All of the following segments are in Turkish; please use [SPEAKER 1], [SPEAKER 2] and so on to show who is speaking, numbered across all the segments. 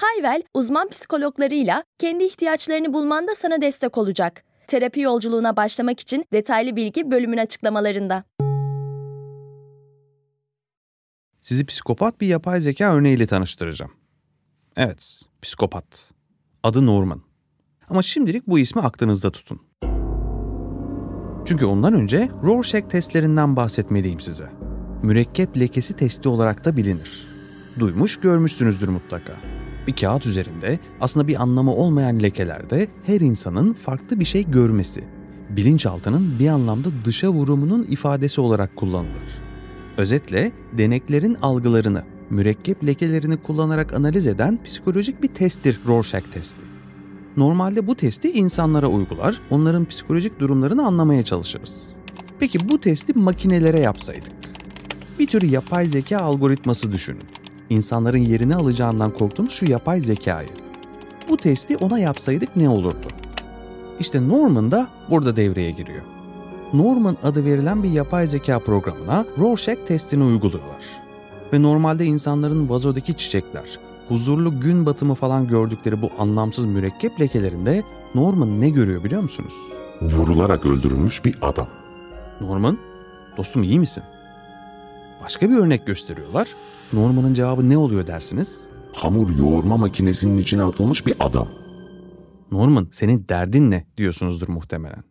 [SPEAKER 1] Hayvel, uzman psikologlarıyla kendi ihtiyaçlarını bulmanda sana destek olacak. Terapi yolculuğuna başlamak için detaylı bilgi bölümün açıklamalarında.
[SPEAKER 2] Sizi psikopat bir yapay zeka örneğiyle tanıştıracağım. Evet, psikopat. Adı Norman. Ama şimdilik bu ismi aklınızda tutun. Çünkü ondan önce Rorschach testlerinden bahsetmeliyim size. Mürekkep lekesi testi olarak da bilinir. Duymuş, görmüşsünüzdür mutlaka. Bir kağıt üzerinde aslında bir anlamı olmayan lekelerde her insanın farklı bir şey görmesi, bilinçaltının bir anlamda dışa vurumunun ifadesi olarak kullanılır. Özetle deneklerin algılarını, mürekkep lekelerini kullanarak analiz eden psikolojik bir testtir Rorschach testi. Normalde bu testi insanlara uygular, onların psikolojik durumlarını anlamaya çalışırız. Peki bu testi makinelere yapsaydık? Bir tür yapay zeka algoritması düşünün. İnsanların yerini alacağından korktuğunuz şu yapay zekayı. Bu testi ona yapsaydık ne olurdu? İşte Norman da burada devreye giriyor. Norman adı verilen bir yapay zeka programına Rorschach testini uyguluyorlar. Ve normalde insanların vazodaki çiçekler, huzurlu gün batımı falan gördükleri bu anlamsız mürekkep lekelerinde Norman ne görüyor biliyor musunuz?
[SPEAKER 3] Vurularak öldürülmüş bir adam.
[SPEAKER 2] Norman, dostum iyi misin? Başka bir örnek gösteriyorlar. Norman'ın cevabı ne oluyor dersiniz?
[SPEAKER 3] Hamur yoğurma makinesinin içine atılmış bir adam.
[SPEAKER 2] Norman senin derdin ne diyorsunuzdur muhtemelen.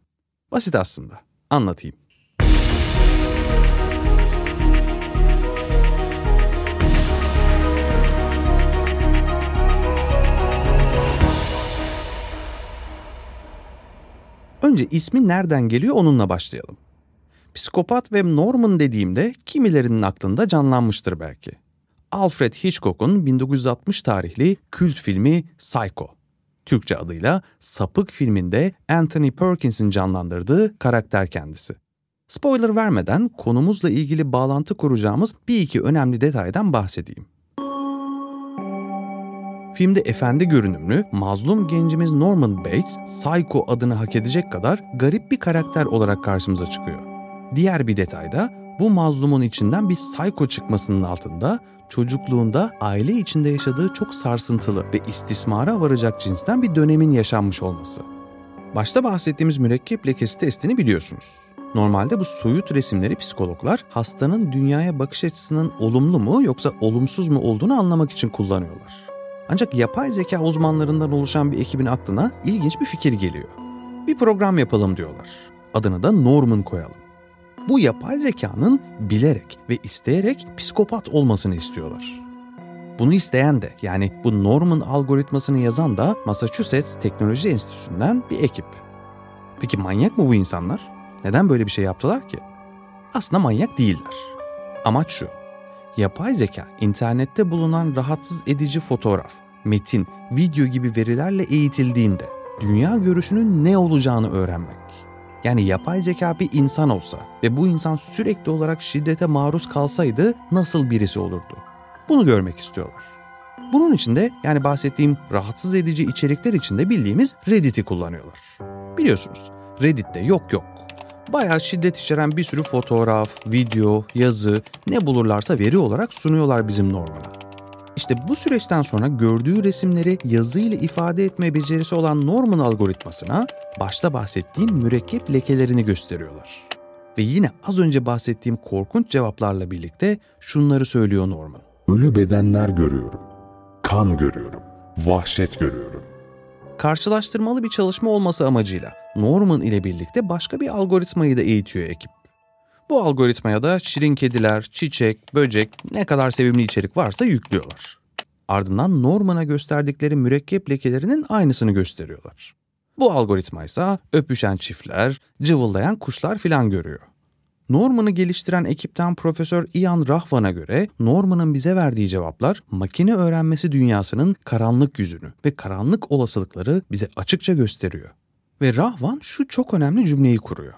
[SPEAKER 2] Basit aslında. Anlatayım. Önce ismi nereden geliyor onunla başlayalım. Psikopat ve Norman dediğimde kimilerinin aklında canlanmıştır belki. Alfred Hitchcock'un 1960 tarihli kült filmi Psycho. Türkçe adıyla Sapık filminde Anthony Perkins'in canlandırdığı karakter kendisi. Spoiler vermeden konumuzla ilgili bağlantı kuracağımız bir iki önemli detaydan bahsedeyim. Filmde efendi görünümlü, mazlum gencimiz Norman Bates, Psycho adını hak edecek kadar garip bir karakter olarak karşımıza çıkıyor. Diğer bir detayda bu mazlumun içinden bir psycho çıkmasının altında çocukluğunda aile içinde yaşadığı çok sarsıntılı ve istismara varacak cinsten bir dönemin yaşanmış olması. Başta bahsettiğimiz mürekkep lekesi testini biliyorsunuz. Normalde bu soyut resimleri psikologlar hastanın dünyaya bakış açısının olumlu mu yoksa olumsuz mu olduğunu anlamak için kullanıyorlar. Ancak yapay zeka uzmanlarından oluşan bir ekibin aklına ilginç bir fikir geliyor. Bir program yapalım diyorlar. Adını da Norman koyalım. Bu yapay zekanın bilerek ve isteyerek psikopat olmasını istiyorlar. Bunu isteyen de yani bu Norman algoritmasını yazan da Massachusetts Teknoloji Enstitüsü'nden bir ekip. Peki manyak mı bu insanlar? Neden böyle bir şey yaptılar ki? Aslında manyak değiller. Amaç şu. Yapay zeka internette bulunan rahatsız edici fotoğraf, metin, video gibi verilerle eğitildiğinde dünya görüşünün ne olacağını öğrenmek. Yani yapay zeka bir insan olsa ve bu insan sürekli olarak şiddete maruz kalsaydı nasıl birisi olurdu? Bunu görmek istiyorlar. Bunun için de yani bahsettiğim rahatsız edici içerikler içinde bildiğimiz Reddit'i kullanıyorlar. Biliyorsunuz Reddit'te yok yok. Bayağı şiddet içeren bir sürü fotoğraf, video, yazı ne bulurlarsa veri olarak sunuyorlar bizim Norman'a. İşte bu süreçten sonra gördüğü resimleri yazıyla ifade etme becerisi olan Norman algoritmasına başta bahsettiğim mürekkep lekelerini gösteriyorlar. Ve yine az önce bahsettiğim korkunç cevaplarla birlikte şunları söylüyor Norman.
[SPEAKER 3] Ölü bedenler görüyorum. Kan görüyorum. Vahşet görüyorum.
[SPEAKER 2] Karşılaştırmalı bir çalışma olması amacıyla Norman ile birlikte başka bir algoritmayı da eğitiyor ekip. Bu algoritmaya da şirin kediler, çiçek, böcek ne kadar sevimli içerik varsa yüklüyorlar. Ardından Norman'a gösterdikleri mürekkep lekelerinin aynısını gösteriyorlar. Bu algoritma ise öpüşen çiftler, cıvıldayan kuşlar filan görüyor. Norman'ı geliştiren ekipten Profesör Ian Rahvan'a göre Norman'ın bize verdiği cevaplar makine öğrenmesi dünyasının karanlık yüzünü ve karanlık olasılıkları bize açıkça gösteriyor. Ve Rahvan şu çok önemli cümleyi kuruyor.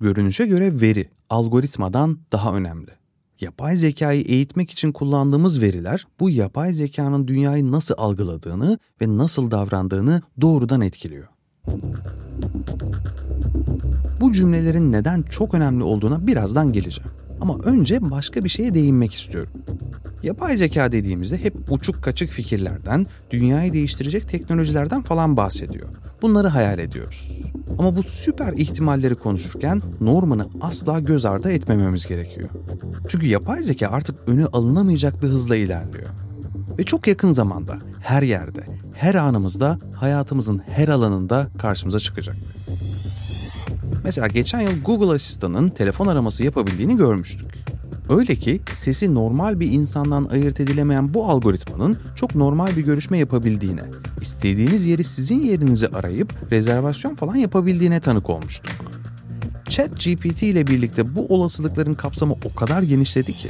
[SPEAKER 2] Görünüşe göre veri algoritmadan daha önemli. Yapay zekayı eğitmek için kullandığımız veriler bu yapay zekanın dünyayı nasıl algıladığını ve nasıl davrandığını doğrudan etkiliyor. Bu cümlelerin neden çok önemli olduğuna birazdan geleceğim. Ama önce başka bir şeye değinmek istiyorum. Yapay zeka dediğimizde hep uçuk kaçık fikirlerden, dünyayı değiştirecek teknolojilerden falan bahsediyor. Bunları hayal ediyoruz. Ama bu süper ihtimalleri konuşurken Norman'ı asla göz ardı etmememiz gerekiyor. Çünkü yapay zeka artık önü alınamayacak bir hızla ilerliyor. Ve çok yakın zamanda her yerde, her anımızda, hayatımızın her alanında karşımıza çıkacak. Mesela geçen yıl Google Asistan'ın telefon araması yapabildiğini görmüştük. Öyle ki sesi normal bir insandan ayırt edilemeyen bu algoritmanın çok normal bir görüşme yapabildiğine, istediğiniz yeri sizin yerinizi arayıp rezervasyon falan yapabildiğine tanık olmuştuk. ChatGPT ile birlikte bu olasılıkların kapsamı o kadar genişledi ki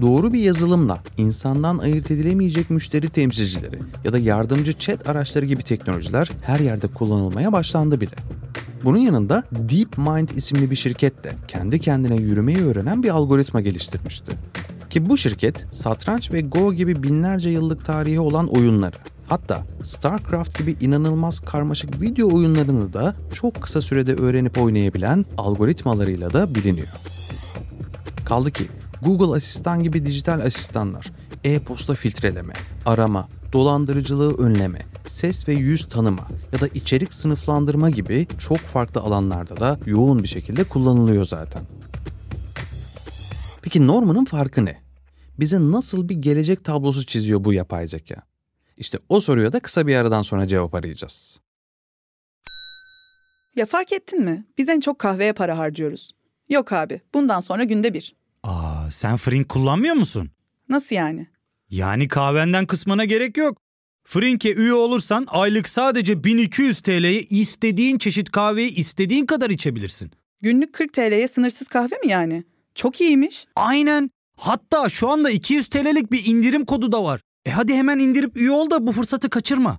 [SPEAKER 2] doğru bir yazılımla insandan ayırt edilemeyecek müşteri temsilcileri ya da yardımcı chat araçları gibi teknolojiler her yerde kullanılmaya başlandı bile. Bunun yanında DeepMind isimli bir şirket de kendi kendine yürümeyi öğrenen bir algoritma geliştirmişti. Ki bu şirket satranç ve Go gibi binlerce yıllık tarihi olan oyunları, hatta StarCraft gibi inanılmaz karmaşık video oyunlarını da çok kısa sürede öğrenip oynayabilen algoritmalarıyla da biliniyor. Kaldı ki Google Asistan gibi dijital asistanlar, e-posta filtreleme, arama, dolandırıcılığı önleme, ses ve yüz tanıma ya da içerik sınıflandırma gibi çok farklı alanlarda da yoğun bir şekilde kullanılıyor zaten. Peki Norman'ın farkı ne? Bize nasıl bir gelecek tablosu çiziyor bu yapay zeka? İşte o soruya da kısa bir aradan sonra cevap arayacağız.
[SPEAKER 4] Ya fark ettin mi? Biz en çok kahveye para harcıyoruz. Yok abi, bundan sonra günde bir.
[SPEAKER 5] Aa, sen Frink kullanmıyor musun?
[SPEAKER 4] Nasıl yani?
[SPEAKER 5] Yani kahvenden kısmına gerek yok. Frink'e üye olursan aylık sadece 1200 TL'ye istediğin çeşit kahveyi istediğin kadar içebilirsin.
[SPEAKER 4] Günlük 40 TL'ye sınırsız kahve mi yani? Çok iyiymiş.
[SPEAKER 5] Aynen. Hatta şu anda 200 TL'lik bir indirim kodu da var. E hadi hemen indirip üye ol da bu fırsatı kaçırma.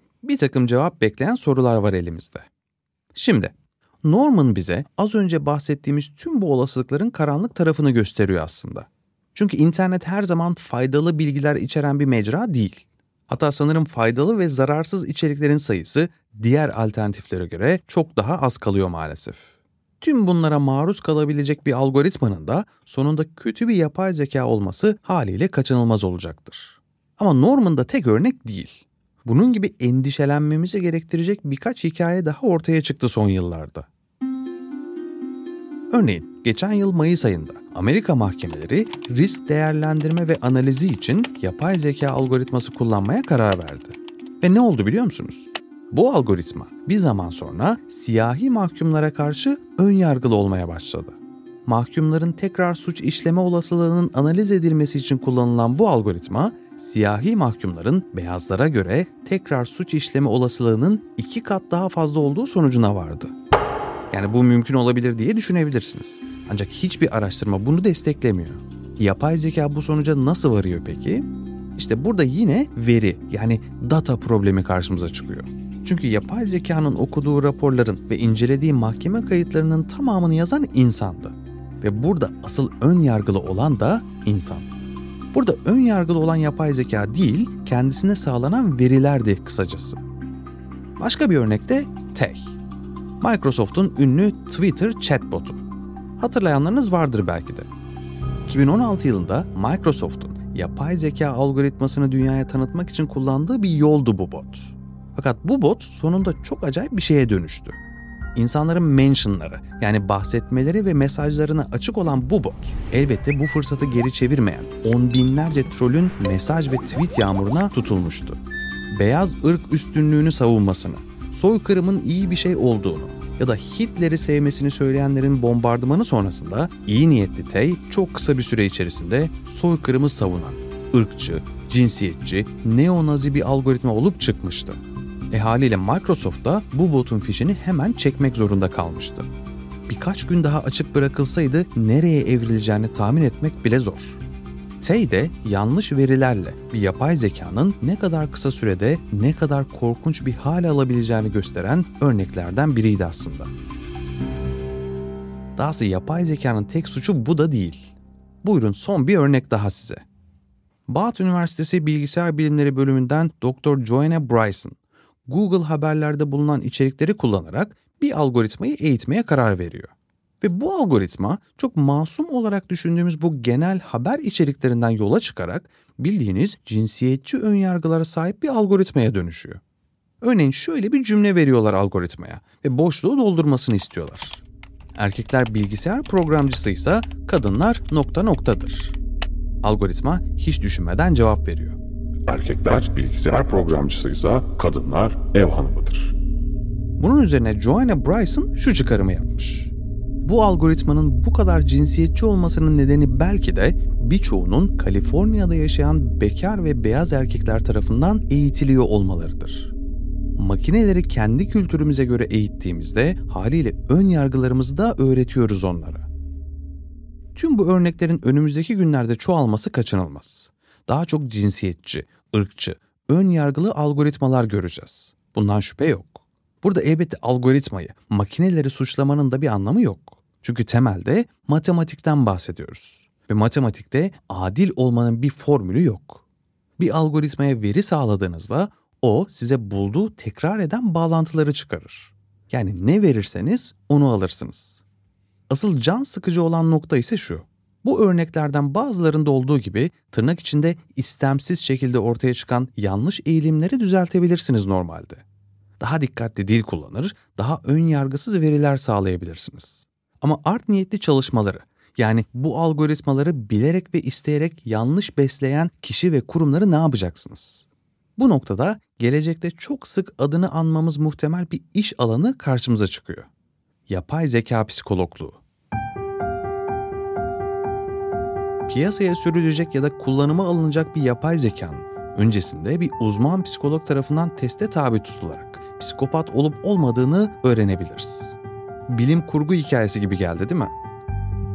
[SPEAKER 2] bir takım cevap bekleyen sorular var elimizde. Şimdi, Norman bize az önce bahsettiğimiz tüm bu olasılıkların karanlık tarafını gösteriyor aslında. Çünkü internet her zaman faydalı bilgiler içeren bir mecra değil. Hatta sanırım faydalı ve zararsız içeriklerin sayısı diğer alternatiflere göre çok daha az kalıyor maalesef. Tüm bunlara maruz kalabilecek bir algoritmanın da sonunda kötü bir yapay zeka olması haliyle kaçınılmaz olacaktır. Ama Norman da tek örnek değil. Bunun gibi endişelenmemizi gerektirecek birkaç hikaye daha ortaya çıktı son yıllarda. Örneğin geçen yıl Mayıs ayında Amerika mahkemeleri risk değerlendirme ve analizi için yapay zeka algoritması kullanmaya karar verdi. Ve ne oldu biliyor musunuz? Bu algoritma bir zaman sonra siyahi mahkumlara karşı ön yargılı olmaya başladı. Mahkumların tekrar suç işleme olasılığının analiz edilmesi için kullanılan bu algoritma siyahi mahkumların beyazlara göre tekrar suç işleme olasılığının iki kat daha fazla olduğu sonucuna vardı. Yani bu mümkün olabilir diye düşünebilirsiniz. Ancak hiçbir araştırma bunu desteklemiyor. Yapay zeka bu sonuca nasıl varıyor peki? İşte burada yine veri yani data problemi karşımıza çıkıyor. Çünkü yapay zekanın okuduğu raporların ve incelediği mahkeme kayıtlarının tamamını yazan insandı. Ve burada asıl ön yargılı olan da insan. Burada ön yargılı olan yapay zeka değil, kendisine sağlanan verilerdi kısacası. Başka bir örnek de Tay. Microsoft'un ünlü Twitter chatbotu. Hatırlayanlarınız vardır belki de. 2016 yılında Microsoft'un yapay zeka algoritmasını dünyaya tanıtmak için kullandığı bir yoldu bu bot. Fakat bu bot sonunda çok acayip bir şeye dönüştü. İnsanların mentionları yani bahsetmeleri ve mesajlarına açık olan bu bot elbette bu fırsatı geri çevirmeyen on binlerce trollün mesaj ve tweet yağmuruna tutulmuştu. beyaz ırk üstünlüğünü savunmasını, soykırımın iyi bir şey olduğunu ya da Hitler'i sevmesini söyleyenlerin bombardımanı sonrasında iyi niyetli Tay çok kısa bir süre içerisinde soykırımı savunan, ırkçı, cinsiyetçi, neonazi bir algoritma olup çıkmıştı. E haliyle Microsoft da bu botun fişini hemen çekmek zorunda kalmıştı. Birkaç gün daha açık bırakılsaydı nereye evrileceğini tahmin etmek bile zor. Tay de yanlış verilerle bir yapay zekanın ne kadar kısa sürede ne kadar korkunç bir hale alabileceğini gösteren örneklerden biriydi aslında. Dahası yapay zekanın tek suçu bu da değil. Buyurun son bir örnek daha size. Bath Üniversitesi Bilgisayar Bilimleri bölümünden Dr. Joanna Bryson, Google haberlerde bulunan içerikleri kullanarak bir algoritmayı eğitmeye karar veriyor. Ve bu algoritma çok masum olarak düşündüğümüz bu genel haber içeriklerinden yola çıkarak bildiğiniz cinsiyetçi önyargılara sahip bir algoritmaya dönüşüyor. Örneğin şöyle bir cümle veriyorlar algoritmaya ve boşluğu doldurmasını istiyorlar. Erkekler bilgisayar programcısıysa kadınlar nokta noktadır. Algoritma hiç düşünmeden cevap veriyor.
[SPEAKER 3] Erkekler bilgisayar programcısıysa kadınlar ev hanımıdır.
[SPEAKER 2] Bunun üzerine Joanna Bryson şu çıkarımı yapmış. Bu algoritmanın bu kadar cinsiyetçi olmasının nedeni belki de birçoğunun Kaliforniya'da yaşayan bekar ve beyaz erkekler tarafından eğitiliyor olmalarıdır. Makineleri kendi kültürümüze göre eğittiğimizde haliyle ön yargılarımızı da öğretiyoruz onlara. Tüm bu örneklerin önümüzdeki günlerde çoğalması kaçınılmaz. Daha çok cinsiyetçi, ırkçı, ön yargılı algoritmalar göreceğiz. Bundan şüphe yok. Burada elbette algoritmayı, makineleri suçlamanın da bir anlamı yok. Çünkü temelde matematikten bahsediyoruz. Ve matematikte adil olmanın bir formülü yok. Bir algoritmaya veri sağladığınızda o size bulduğu tekrar eden bağlantıları çıkarır. Yani ne verirseniz onu alırsınız. Asıl can sıkıcı olan nokta ise şu. Bu örneklerden bazılarında olduğu gibi tırnak içinde istemsiz şekilde ortaya çıkan yanlış eğilimleri düzeltebilirsiniz normalde. Daha dikkatli dil kullanır, daha ön yargısız veriler sağlayabilirsiniz. Ama art niyetli çalışmaları yani bu algoritmaları bilerek ve isteyerek yanlış besleyen kişi ve kurumları ne yapacaksınız? Bu noktada gelecekte çok sık adını anmamız muhtemel bir iş alanı karşımıza çıkıyor. Yapay zeka psikologluğu. Piyasaya sürülecek ya da kullanıma alınacak bir yapay zekanın öncesinde bir uzman psikolog tarafından teste tabi tutularak psikopat olup olmadığını öğrenebiliriz bilim kurgu hikayesi gibi geldi değil mi?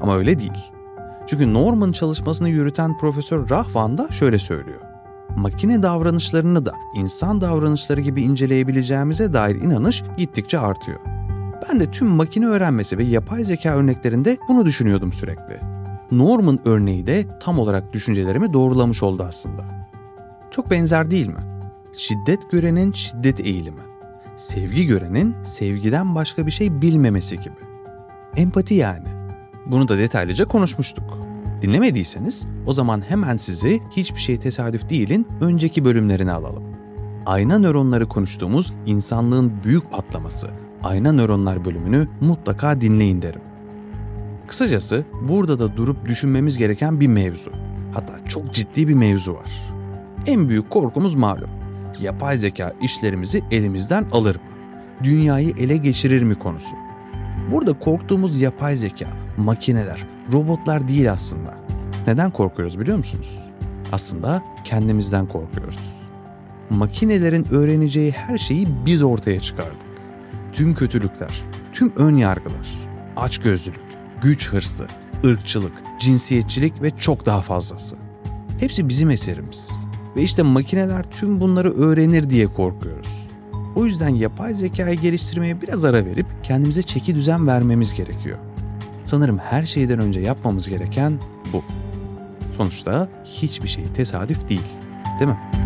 [SPEAKER 2] Ama öyle değil. Çünkü Norman çalışmasını yürüten Profesör Rahvan da şöyle söylüyor. Makine davranışlarını da insan davranışları gibi inceleyebileceğimize dair inanış gittikçe artıyor. Ben de tüm makine öğrenmesi ve yapay zeka örneklerinde bunu düşünüyordum sürekli. Norman örneği de tam olarak düşüncelerimi doğrulamış oldu aslında. Çok benzer değil mi? Şiddet görenin şiddet eğilimi sevgi görenin sevgiden başka bir şey bilmemesi gibi. Empati yani. Bunu da detaylıca konuşmuştuk. Dinlemediyseniz o zaman hemen sizi Hiçbir Şey Tesadüf Değil'in önceki bölümlerine alalım. Ayna nöronları konuştuğumuz insanlığın büyük patlaması, ayna nöronlar bölümünü mutlaka dinleyin derim. Kısacası burada da durup düşünmemiz gereken bir mevzu. Hatta çok ciddi bir mevzu var. En büyük korkumuz malum yapay zeka işlerimizi elimizden alır mı? Dünyayı ele geçirir mi konusu. Burada korktuğumuz yapay zeka, makineler, robotlar değil aslında. Neden korkuyoruz biliyor musunuz? Aslında kendimizden korkuyoruz. Makinelerin öğreneceği her şeyi biz ortaya çıkardık. Tüm kötülükler, tüm ön yargılar, açgözlülük, güç hırsı, ırkçılık, cinsiyetçilik ve çok daha fazlası. Hepsi bizim eserimiz. Ve işte makineler tüm bunları öğrenir diye korkuyoruz. O yüzden yapay zekayı geliştirmeye biraz ara verip kendimize çeki düzen vermemiz gerekiyor. Sanırım her şeyden önce yapmamız gereken bu. Sonuçta hiçbir şey tesadüf değil, değil mi?